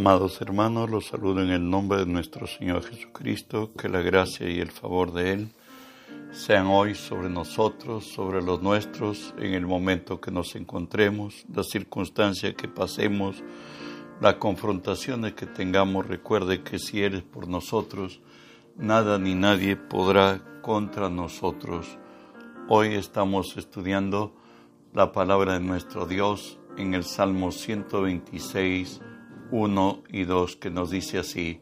Amados hermanos, los saludo en el nombre de nuestro Señor Jesucristo, que la gracia y el favor de Él sean hoy sobre nosotros, sobre los nuestros, en el momento que nos encontremos, la circunstancia que pasemos, la confrontación que tengamos. Recuerde que si eres por nosotros, nada ni nadie podrá contra nosotros. Hoy estamos estudiando la palabra de nuestro Dios en el Salmo 126 1 y 2 que nos dice así,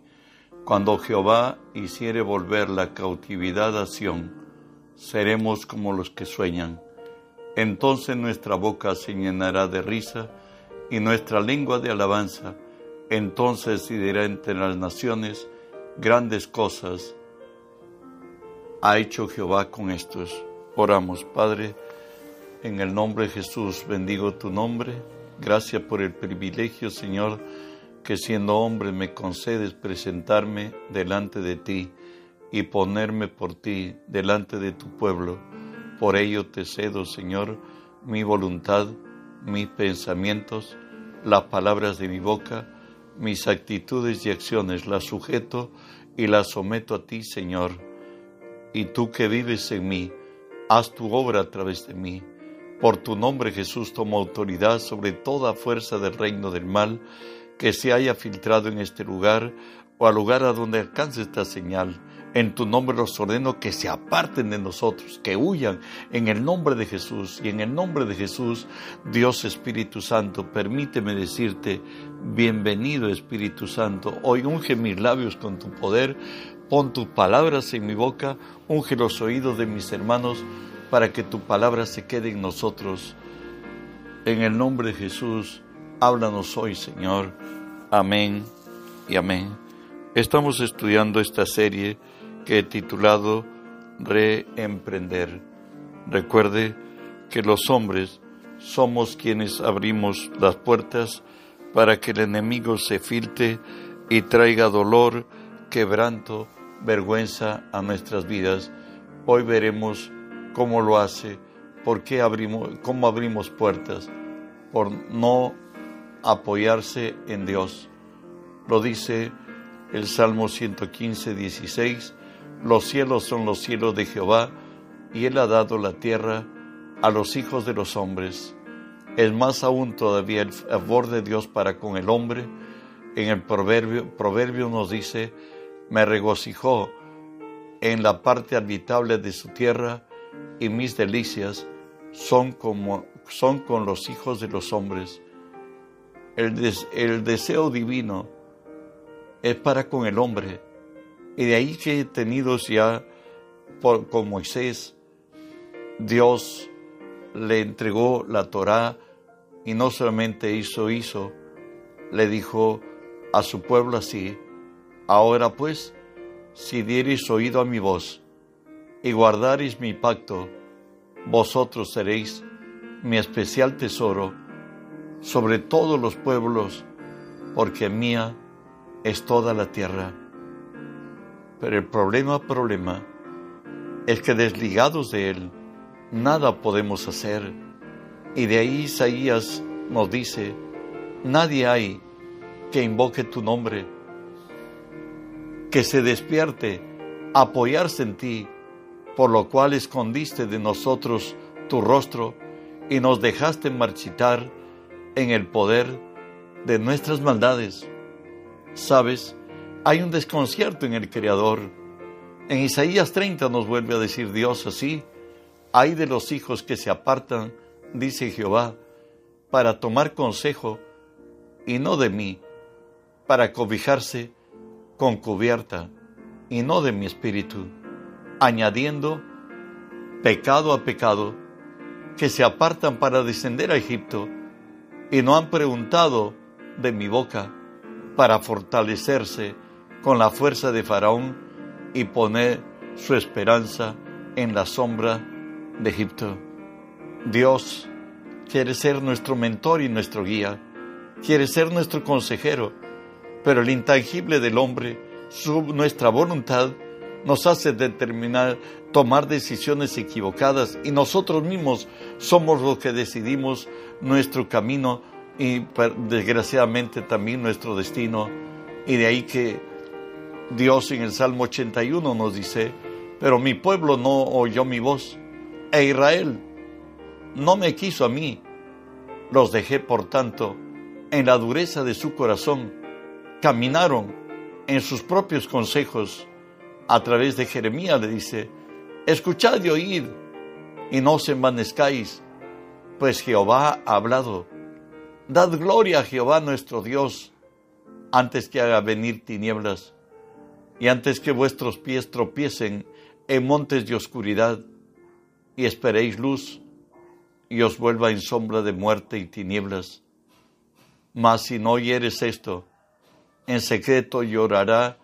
Cuando Jehová hiciere volver la cautividad a Sión, seremos como los que sueñan. Entonces nuestra boca se llenará de risa y nuestra lengua de alabanza. Entonces se dirá entre las naciones, grandes cosas ha hecho Jehová con estos. Oramos, Padre, en el nombre de Jesús bendigo tu nombre. Gracias por el privilegio, Señor, que siendo hombre me concedes presentarme delante de ti y ponerme por ti delante de tu pueblo. Por ello te cedo, Señor, mi voluntad, mis pensamientos, las palabras de mi boca, mis actitudes y acciones, las sujeto y las someto a ti, Señor. Y tú que vives en mí, haz tu obra a través de mí. Por tu nombre, Jesús, tomo autoridad sobre toda fuerza del reino del mal que se haya filtrado en este lugar o al lugar a donde alcance esta señal. En tu nombre los ordeno que se aparten de nosotros, que huyan en el nombre de Jesús. Y en el nombre de Jesús, Dios Espíritu Santo, permíteme decirte, bienvenido Espíritu Santo. Hoy unge mis labios con tu poder, pon tus palabras en mi boca, unge los oídos de mis hermanos para que tu palabra se quede en nosotros. En el nombre de Jesús, háblanos hoy, Señor. Amén y amén. Estamos estudiando esta serie que he titulado Reemprender. Recuerde que los hombres somos quienes abrimos las puertas para que el enemigo se filtre y traiga dolor, quebranto, vergüenza a nuestras vidas. Hoy veremos cómo lo hace, por qué abrimos, cómo abrimos puertas, por no apoyarse en Dios. Lo dice el Salmo 115, 16, los cielos son los cielos de Jehová y Él ha dado la tierra a los hijos de los hombres. Es más aún todavía el favor de Dios para con el hombre. En el proverbio, proverbio nos dice, me regocijó en la parte habitable de su tierra y mis delicias son, como, son con los hijos de los hombres el, deseo divino es para con el hombre. Y de ahí que tenidos ya por, con Moisés, Dios le entregó la Torá y no solamente hizo, hizo, le dijo a su pueblo así, ahora pues, si diereis oído a mi voz y guardareis mi pacto, vosotros seréis mi especial tesoro sobre todos los pueblos, porque mía es toda la tierra. Pero el problema, problema, es que desligados de Él, nada podemos hacer. Y de ahí Isaías nos dice, nadie hay que invoque tu nombre, que se despierte, apoyarse en ti, por lo cual escondiste de nosotros tu rostro y nos dejaste marchitar en el poder de nuestras maldades. Sabes, hay un desconcierto en el Creador. En Isaías 30 nos vuelve a decir Dios así, hay de los hijos que se apartan, dice Jehová, para tomar consejo y no de mí, para cobijarse con cubierta y no de mi espíritu, añadiendo pecado a pecado, que se apartan para descender a Egipto y no han preguntado de mi boca para fortalecerse con la fuerza de Faraón y poner su esperanza en la sombra de Egipto. Dios quiere ser nuestro mentor y nuestro guía, quiere ser nuestro consejero, pero el intangible del hombre, su, nuestra voluntad, nos hace determinar, tomar decisiones equivocadas y nosotros mismos somos los que decidimos nuestro camino y desgraciadamente también nuestro destino. Y de ahí que Dios en el Salmo 81 nos dice, pero mi pueblo no oyó mi voz, e Israel no me quiso a mí. Los dejé, por tanto, en la dureza de su corazón, caminaron en sus propios consejos. A través de Jeremías le dice, escuchad y oíd, y no os envanezcáis, pues Jehová ha hablado. Dad gloria a Jehová nuestro Dios, antes que haga venir tinieblas, y antes que vuestros pies tropiecen en montes de oscuridad, y esperéis luz, y os vuelva en sombra de muerte y tinieblas. Mas si no oyeres esto, en secreto llorará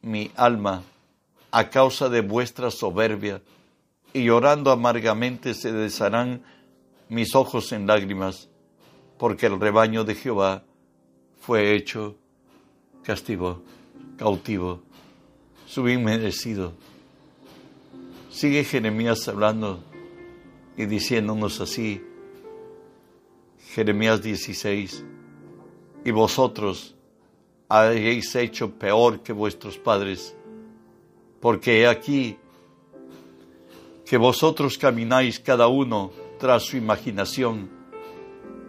mi alma a causa de vuestra soberbia, y llorando amargamente se desharán mis ojos en lágrimas, porque el rebaño de Jehová fue hecho castigo, cautivo, subinmerecido. Sigue Jeremías hablando y diciéndonos así, Jeremías 16, y vosotros habéis hecho peor que vuestros padres, porque he aquí que vosotros camináis cada uno tras su imaginación,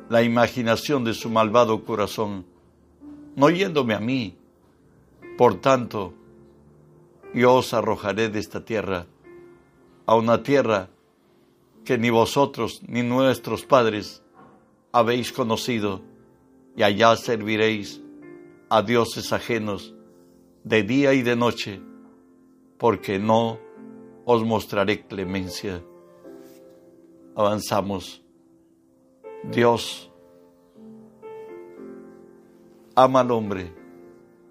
la imaginación de su malvado corazón, no yéndome a mí. Por tanto, yo os arrojaré de esta tierra a una tierra que ni vosotros ni nuestros padres habéis conocido, y allá serviréis a dioses ajenos de día y de noche, porque no os mostraré clemencia. Avanzamos. Dios ama al hombre.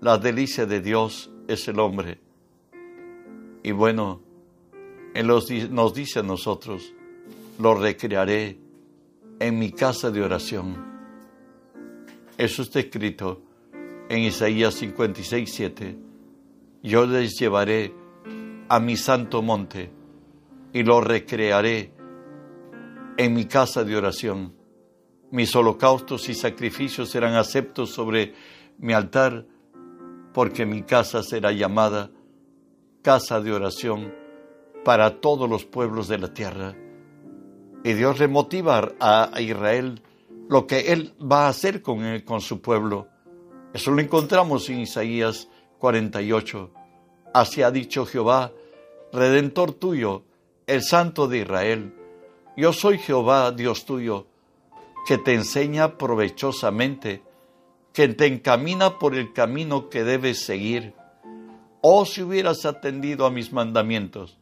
La delicia de Dios es el hombre. Y bueno, Él nos dice a nosotros, lo recrearé en mi casa de oración. Eso está escrito en Isaías 56, 7. Yo les llevaré a mi santo monte y lo recrearé en mi casa de oración. Mis holocaustos y sacrificios serán aceptos sobre mi altar, porque mi casa será llamada casa de oración para todos los pueblos de la tierra. Y Dios remotiva a Israel lo que Él va a hacer con, él, con su pueblo. Eso lo encontramos en Isaías 48. Así ha dicho Jehová, Redentor tuyo, el Santo de Israel. Yo soy Jehová, Dios tuyo, que te enseña provechosamente, que te encamina por el camino que debes seguir. Oh, si hubieras atendido a mis mandamientos,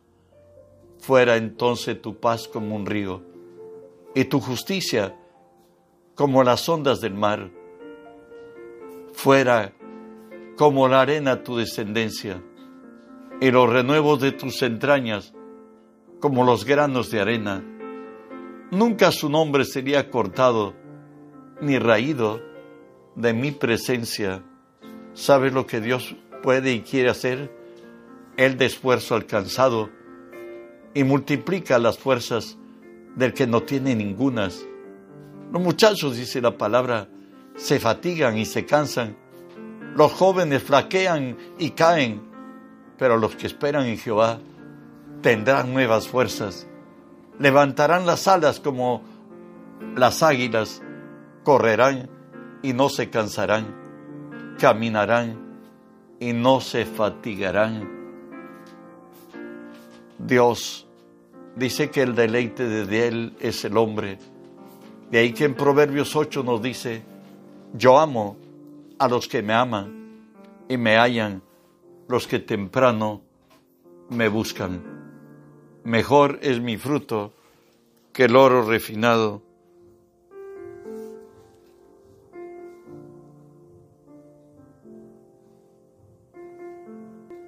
fuera entonces tu paz como un río y tu justicia como las ondas del mar. Fuera como la arena tu descendencia y los renuevos de tus entrañas como los granos de arena. Nunca su nombre sería cortado ni raído de mi presencia. ¿Sabes lo que Dios puede y quiere hacer? Él de esfuerzo alcanzado y multiplica las fuerzas del que no tiene ningunas. Los muchachos, dice la palabra, se fatigan y se cansan. Los jóvenes flaquean y caen, pero los que esperan en Jehová tendrán nuevas fuerzas. Levantarán las alas como las águilas, correrán y no se cansarán, caminarán y no se fatigarán. Dios dice que el deleite de Él es el hombre. De ahí que en Proverbios 8 nos dice, yo amo a los que me aman y me hallan los que temprano me buscan. Mejor es mi fruto que el oro refinado.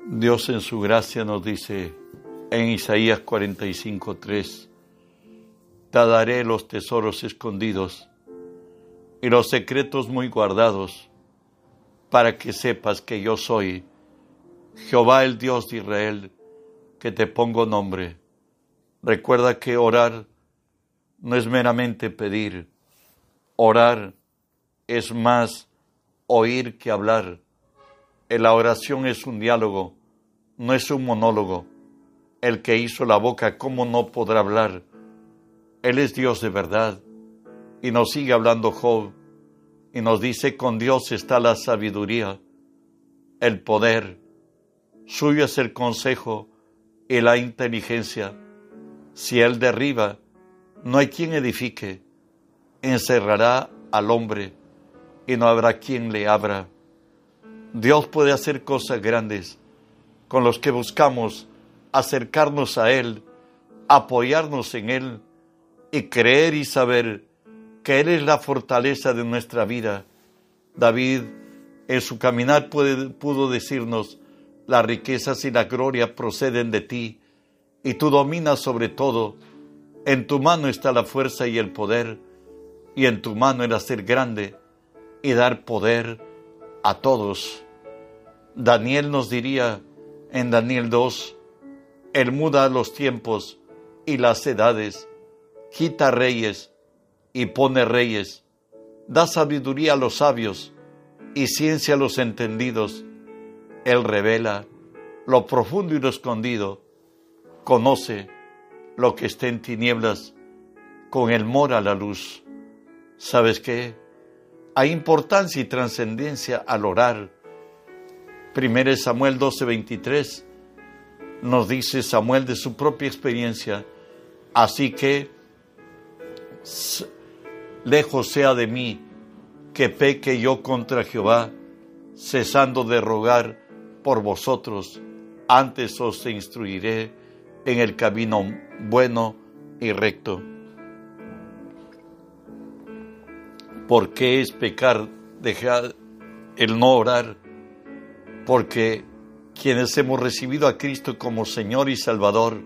Dios en su gracia nos dice, en Isaías 45:3, te daré los tesoros escondidos y los secretos muy guardados, para que sepas que yo soy Jehová el Dios de Israel, que te pongo nombre. Recuerda que orar no es meramente pedir, orar es más oír que hablar. La oración es un diálogo, no es un monólogo. El que hizo la boca, ¿cómo no podrá hablar? Él es Dios de verdad. Y nos sigue hablando Job y nos dice, con Dios está la sabiduría, el poder, suyo es el consejo y la inteligencia. Si Él derriba, no hay quien edifique, encerrará al hombre y no habrá quien le abra. Dios puede hacer cosas grandes con los que buscamos acercarnos a Él, apoyarnos en Él y creer y saber que Él es la fortaleza de nuestra vida. David en su caminar pudo decirnos, las riquezas y la gloria proceden de ti, y tú dominas sobre todo. En tu mano está la fuerza y el poder, y en tu mano el hacer grande y dar poder a todos. Daniel nos diría en Daniel 2, Él muda los tiempos y las edades, quita reyes y pone reyes, da sabiduría a los sabios y ciencia a los entendidos. Él revela lo profundo y lo escondido, conoce lo que está en tinieblas, con el mora la luz. ¿Sabes qué? Hay importancia y trascendencia al orar. Primero Samuel 12:23 nos dice Samuel de su propia experiencia, así que lejos sea de mí que peque yo contra Jehová, cesando de rogar por vosotros, antes os instruiré en el camino bueno y recto. ¿Por qué es pecar dejar el no orar? Porque quienes hemos recibido a Cristo como Señor y Salvador,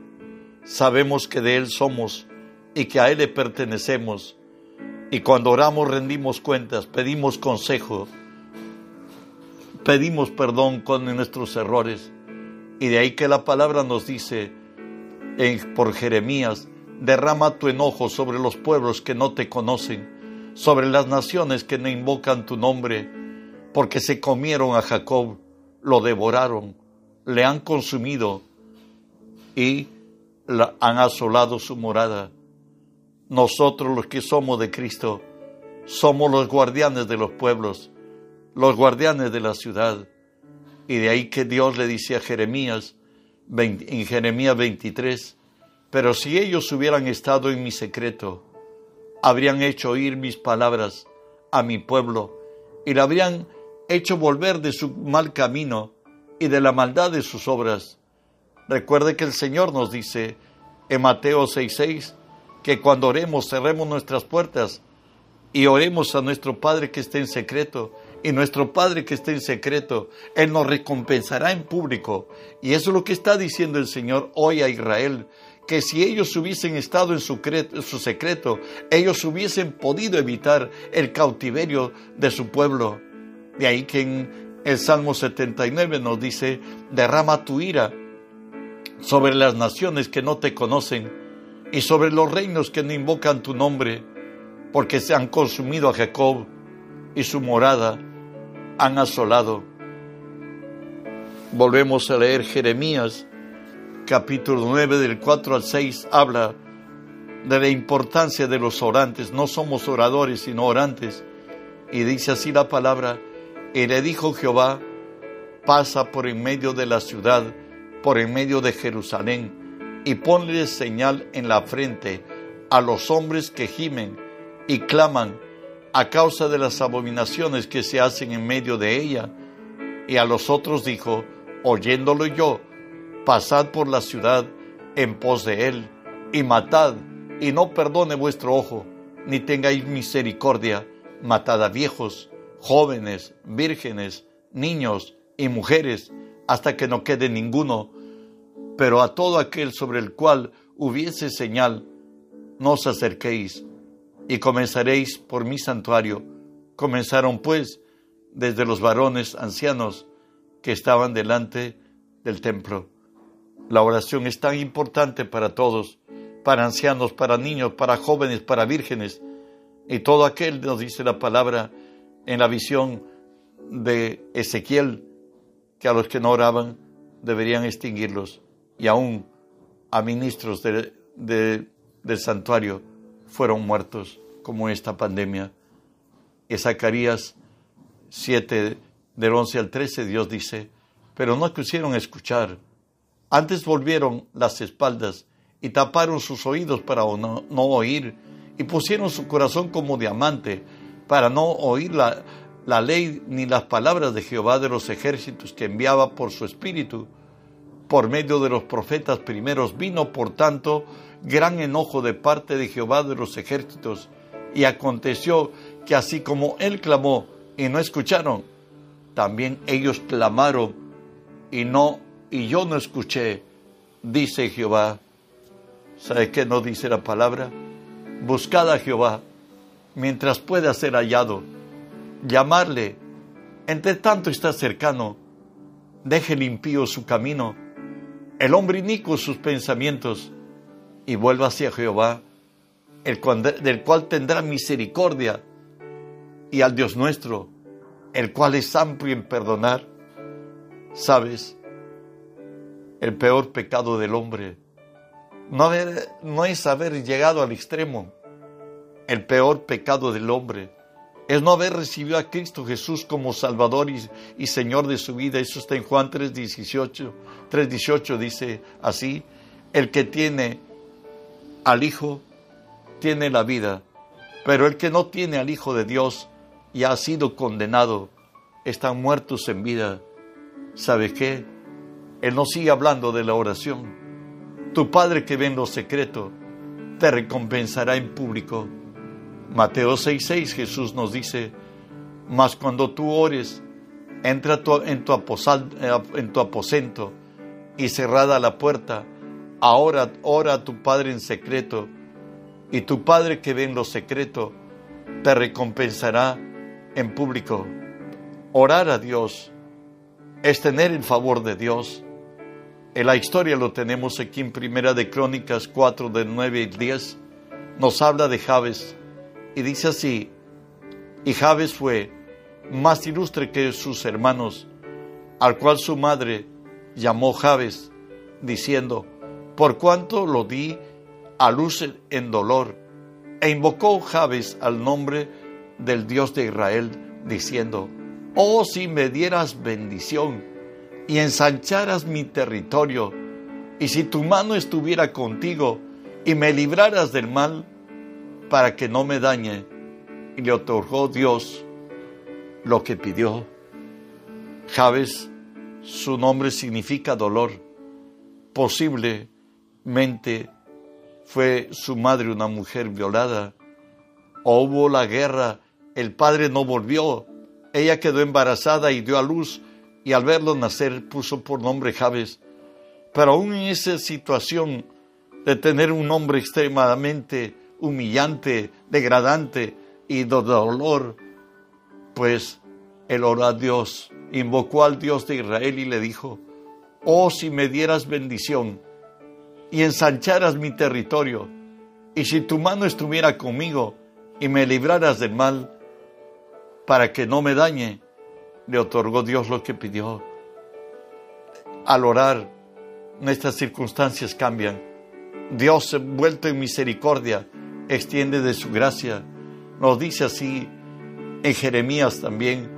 sabemos que de Él somos y que a Él le pertenecemos. Y cuando oramos rendimos cuentas, pedimos consejo, pedimos perdón con nuestros errores. Y de ahí que la palabra nos dice en, por Jeremías, derrama tu enojo sobre los pueblos que no te conocen, sobre las naciones que no invocan tu nombre, porque se comieron a Jacob, lo devoraron, le han consumido y han asolado su morada. Nosotros los que somos de Cristo somos los guardianes de los pueblos, los guardianes de la ciudad. Y de ahí que Dios le dice a Jeremías, en Jeremías 23, pero si ellos hubieran estado en mi secreto, habrían hecho oír mis palabras a mi pueblo y le habrían hecho volver de su mal camino y de la maldad de sus obras. Recuerde que el Señor nos dice en Mateo 6:6, que cuando oremos cerremos nuestras puertas y oremos a nuestro Padre que esté en secreto. Y nuestro Padre que esté en secreto, Él nos recompensará en público. Y eso es lo que está diciendo el Señor hoy a Israel, que si ellos hubiesen estado en su, su secreto, ellos hubiesen podido evitar el cautiverio de su pueblo. De ahí que en el Salmo 79 nos dice, derrama tu ira sobre las naciones que no te conocen y sobre los reinos que no invocan tu nombre, porque se han consumido a Jacob y su morada han asolado. Volvemos a leer Jeremías, capítulo 9 del 4 al 6, habla de la importancia de los orantes. No somos oradores, sino orantes. Y dice así la palabra, y le dijo Jehová, pasa por en medio de la ciudad, por en medio de Jerusalén, y ponle señal en la frente a los hombres que gimen y claman a causa de las abominaciones que se hacen en medio de ella. Y a los otros dijo, oyéndolo yo, pasad por la ciudad en pos de él, y matad, y no perdone vuestro ojo, ni tengáis misericordia, matad a viejos, jóvenes, vírgenes, niños y mujeres, hasta que no quede ninguno, pero a todo aquel sobre el cual hubiese señal, no os acerquéis, y comenzaréis por mi santuario. Comenzaron pues desde los varones ancianos que estaban delante del templo. La oración es tan importante para todos, para ancianos, para niños, para jóvenes, para vírgenes, y todo aquel, nos dice la palabra, en la visión de Ezequiel que a los que no oraban deberían extinguirlos y aún a ministros del santuario fueron muertos como esta pandemia. En Zacarías 7, del 11 al 13, Dios dice, pero no quisieron escuchar, antes volvieron las espaldas y taparon sus oídos para no, no oír y pusieron su corazón como diamante para no oír la, la ley ni las palabras de Jehová de los ejércitos que enviaba por su espíritu por medio de los profetas primeros. Vino, por tanto, gran enojo de parte de Jehová de los ejércitos. Y aconteció que así como él clamó y no escucharon, también ellos clamaron y no y yo no escuché, dice Jehová. ¿Sabe qué no dice la palabra? Buscad a Jehová mientras pueda ser hallado llamarle. Entre tanto está cercano. Deje limpio su camino, el hombre inicuo sus pensamientos, y vuelva hacia Jehová, el del cual tendrá misericordia, y al Dios nuestro, el cual es amplio en perdonar. ¿Sabes? El peor pecado del hombre no, no es haber llegado al extremo. El peor pecado del hombre es no haber recibido a Cristo Jesús como Salvador y, Señor de su vida. Eso está en Juan 3.18. 3.18 dice así, el que tiene al Hijo tiene la vida, pero el que no tiene al Hijo de Dios y ha sido condenado, están muertos en vida. ¿Sabe qué? Él nos sigue hablando de la oración. Tu Padre que ve en lo secreto, te recompensará en público Mateo 6:6 Jesús nos dice, mas cuando tú ores, entra en, tu en tu aposento y cerrada la puerta, ahora ora a tu Padre en secreto, y tu Padre que ve en lo secreto te recompensará en público. Orar a Dios es tener el favor de Dios. En la historia lo tenemos aquí en Primera de Crónicas 4 de 9 y 10. Nos habla de Javes y dice así, y Jabes fue más ilustre que sus hermanos, al cual su madre llamó Jabes, diciendo, por cuanto lo di a luz en dolor, e invocó Jabes al nombre del Dios de Israel, diciendo, oh si me dieras bendición y ensancharas mi territorio, y si tu mano estuviera contigo y me libraras del mal, para que no me dañe y le otorgó Dios lo que pidió. Javes, su nombre significa dolor. Posiblemente fue su madre una mujer violada. O hubo la guerra, el padre no volvió. Ella quedó embarazada y dio a luz y al verlo nacer puso por nombre Javes. Pero aún en esa situación de tener un nombre extremadamente humillante, degradante y de dolor, pues él oró a Dios, invocó al Dios de Israel y le dijo, oh si me dieras bendición y ensancharas mi territorio, y si tu mano estuviera conmigo y me libraras del mal, para que no me dañe, le otorgó Dios lo que pidió. Al orar, nuestras circunstancias cambian. Dios, vuelto en misericordia, extiende de su gracia. Nos dice así en Jeremías también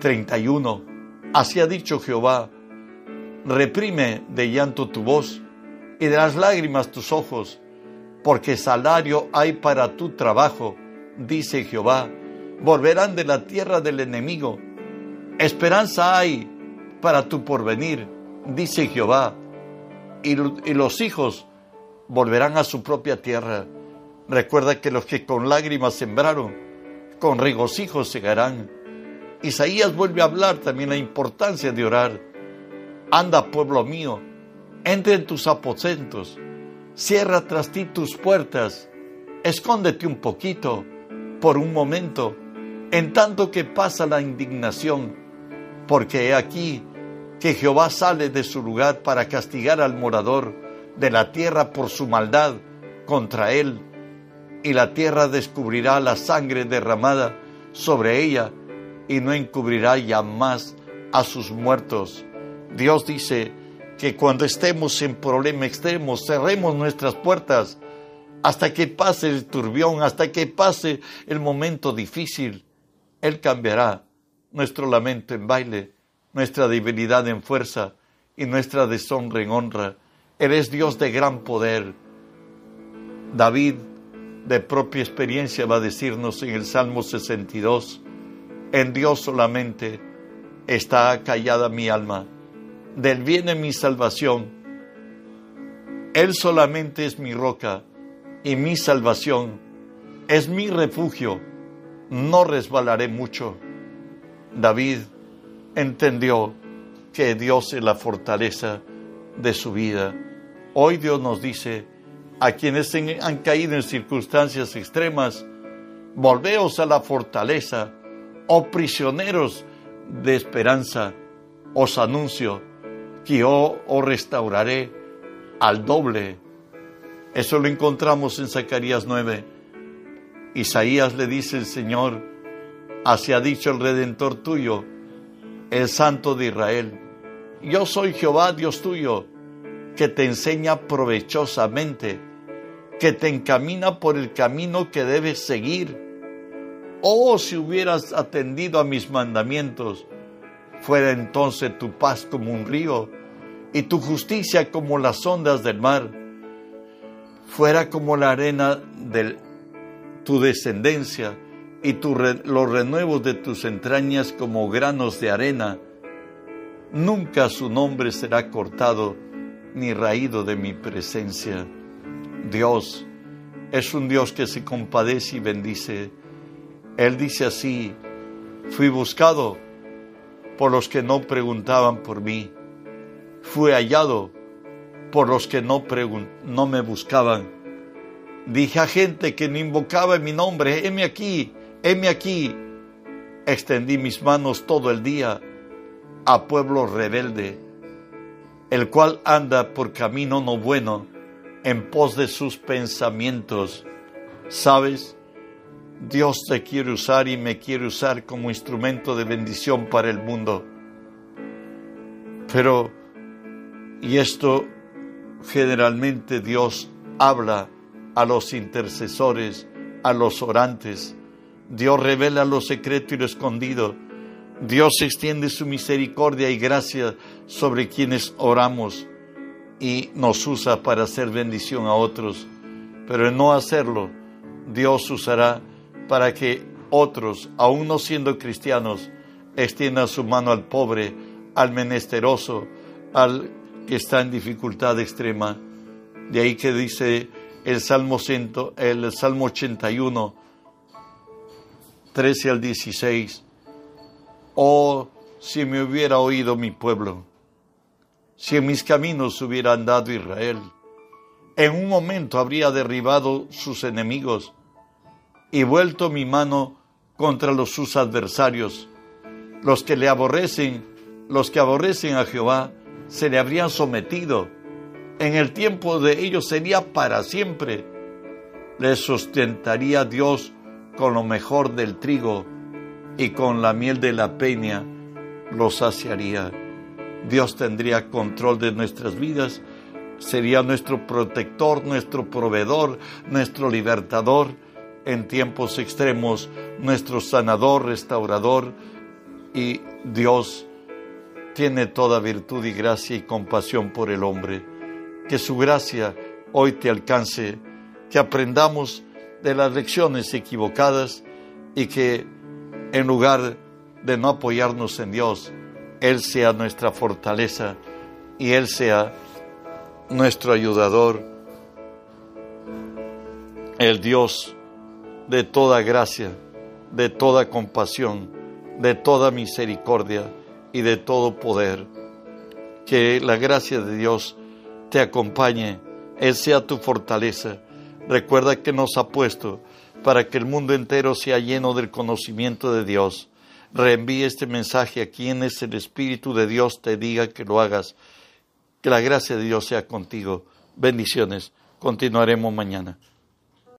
31. Así ha dicho Jehová, reprime de llanto tu voz y de las lágrimas tus ojos, porque salario hay para tu trabajo, dice Jehová. Volverán de la tierra del enemigo. Esperanza hay para tu porvenir, dice Jehová. Y, los hijos volverán a su propia tierra. Recuerda que los que con lágrimas sembraron, con regocijo segarán. Isaías vuelve a hablar también la importancia de orar. Anda, pueblo mío, entre en tus aposentos, cierra tras ti tus puertas, escóndete un poquito, por un momento, en tanto que pasa la indignación, porque he aquí que Jehová sale de su lugar para castigar al morador de la tierra por su maldad contra él y la tierra descubrirá la sangre derramada sobre ella y no encubrirá ya más a sus muertos. Dios dice que cuando estemos en problema extremo, cerremos nuestras puertas hasta que pase el turbión, hasta que pase el momento difícil. Él cambiará nuestro lamento en baile, nuestra debilidad en fuerza y nuestra deshonra en honra. Eres Dios de gran poder. David, de propia experiencia, va a decirnos en el Salmo 62, en Dios solamente está callada mi alma, del viene mi salvación. Él solamente es mi roca y mi salvación, es mi refugio, no resbalaré mucho. David entendió que Dios es la fortaleza de su vida. Hoy Dios nos dice, a quienes han caído en circunstancias extremas, volveos a la fortaleza, oh prisioneros de esperanza, os anuncio que yo os restauraré al doble. Eso lo encontramos en Zacarías 9. Isaías le dice el Señor, así ha dicho el Redentor tuyo, el Santo de Israel. Yo soy Jehová, Dios tuyo, que te enseña provechosamente, que te encamina por el camino que debes seguir Oh, si hubieras atendido a mis mandamientos, fuera entonces tu paz como un río y tu justicia como las ondas del mar, fuera como la arena de tu descendencia y los renuevos de tus entrañas como granos de arena. Nunca su nombre será cortado ni raído de mi presencia. Dios es un Dios que se compadece y bendice él dice así, fui buscado por los que no preguntaban por mí, fui hallado por los que no, no me buscaban. Dije a gente que no invocaba mi nombre, heme aquí, heme aquí. Extendí mis manos todo el día a pueblo rebelde, el cual anda por camino no bueno en pos de sus pensamientos. ¿Sabes? Dios te quiere usar y me quiere usar como instrumento de bendición para el mundo. Pero, y esto generalmente Dios habla a los intercesores, a los orantes. Dios revela lo secreto y lo escondido. Dios extiende su misericordia y gracia sobre quienes oramos y nos usa para hacer bendición a otros. Pero en no hacerlo, Dios usará para que otros, aún no siendo cristianos, extiendan su mano al pobre, al menesteroso, al que está en dificultad extrema. De ahí que dice el Salmo, el Salmo 81, 13 al 16, oh, si me hubiera oído mi pueblo, si en mis caminos hubiera andado Israel, en un momento habría derribado sus enemigos, y vuelto mi mano contra los sus adversarios. Los que le aborrecen, los que aborrecen a Jehová, se le habrían sometido. En el tiempo de ellos sería para siempre. Les sustentaría Dios con lo mejor del trigo y con la miel de la peña los saciaría. Dios tendría control de nuestras vidas, sería nuestro protector, nuestro proveedor, nuestro libertador en tiempos extremos, nuestro sanador, restaurador y Dios tiene toda virtud y gracia y compasión por el hombre. Que su gracia hoy te alcance, que aprendamos de las lecciones equivocadas y que en lugar de no apoyarnos en Dios, Él sea nuestra fortaleza y Él sea nuestro ayudador, el Dios de toda gracia, de toda compasión, de toda misericordia y de todo poder. Que la gracia de Dios te acompañe, Él sea tu fortaleza. Recuerda que nos ha puesto para que el mundo entero sea lleno del conocimiento de Dios. Reenvíe este mensaje a quienes el Espíritu de Dios te diga que lo hagas. Que la gracia de Dios sea contigo. Bendiciones. Continuaremos mañana.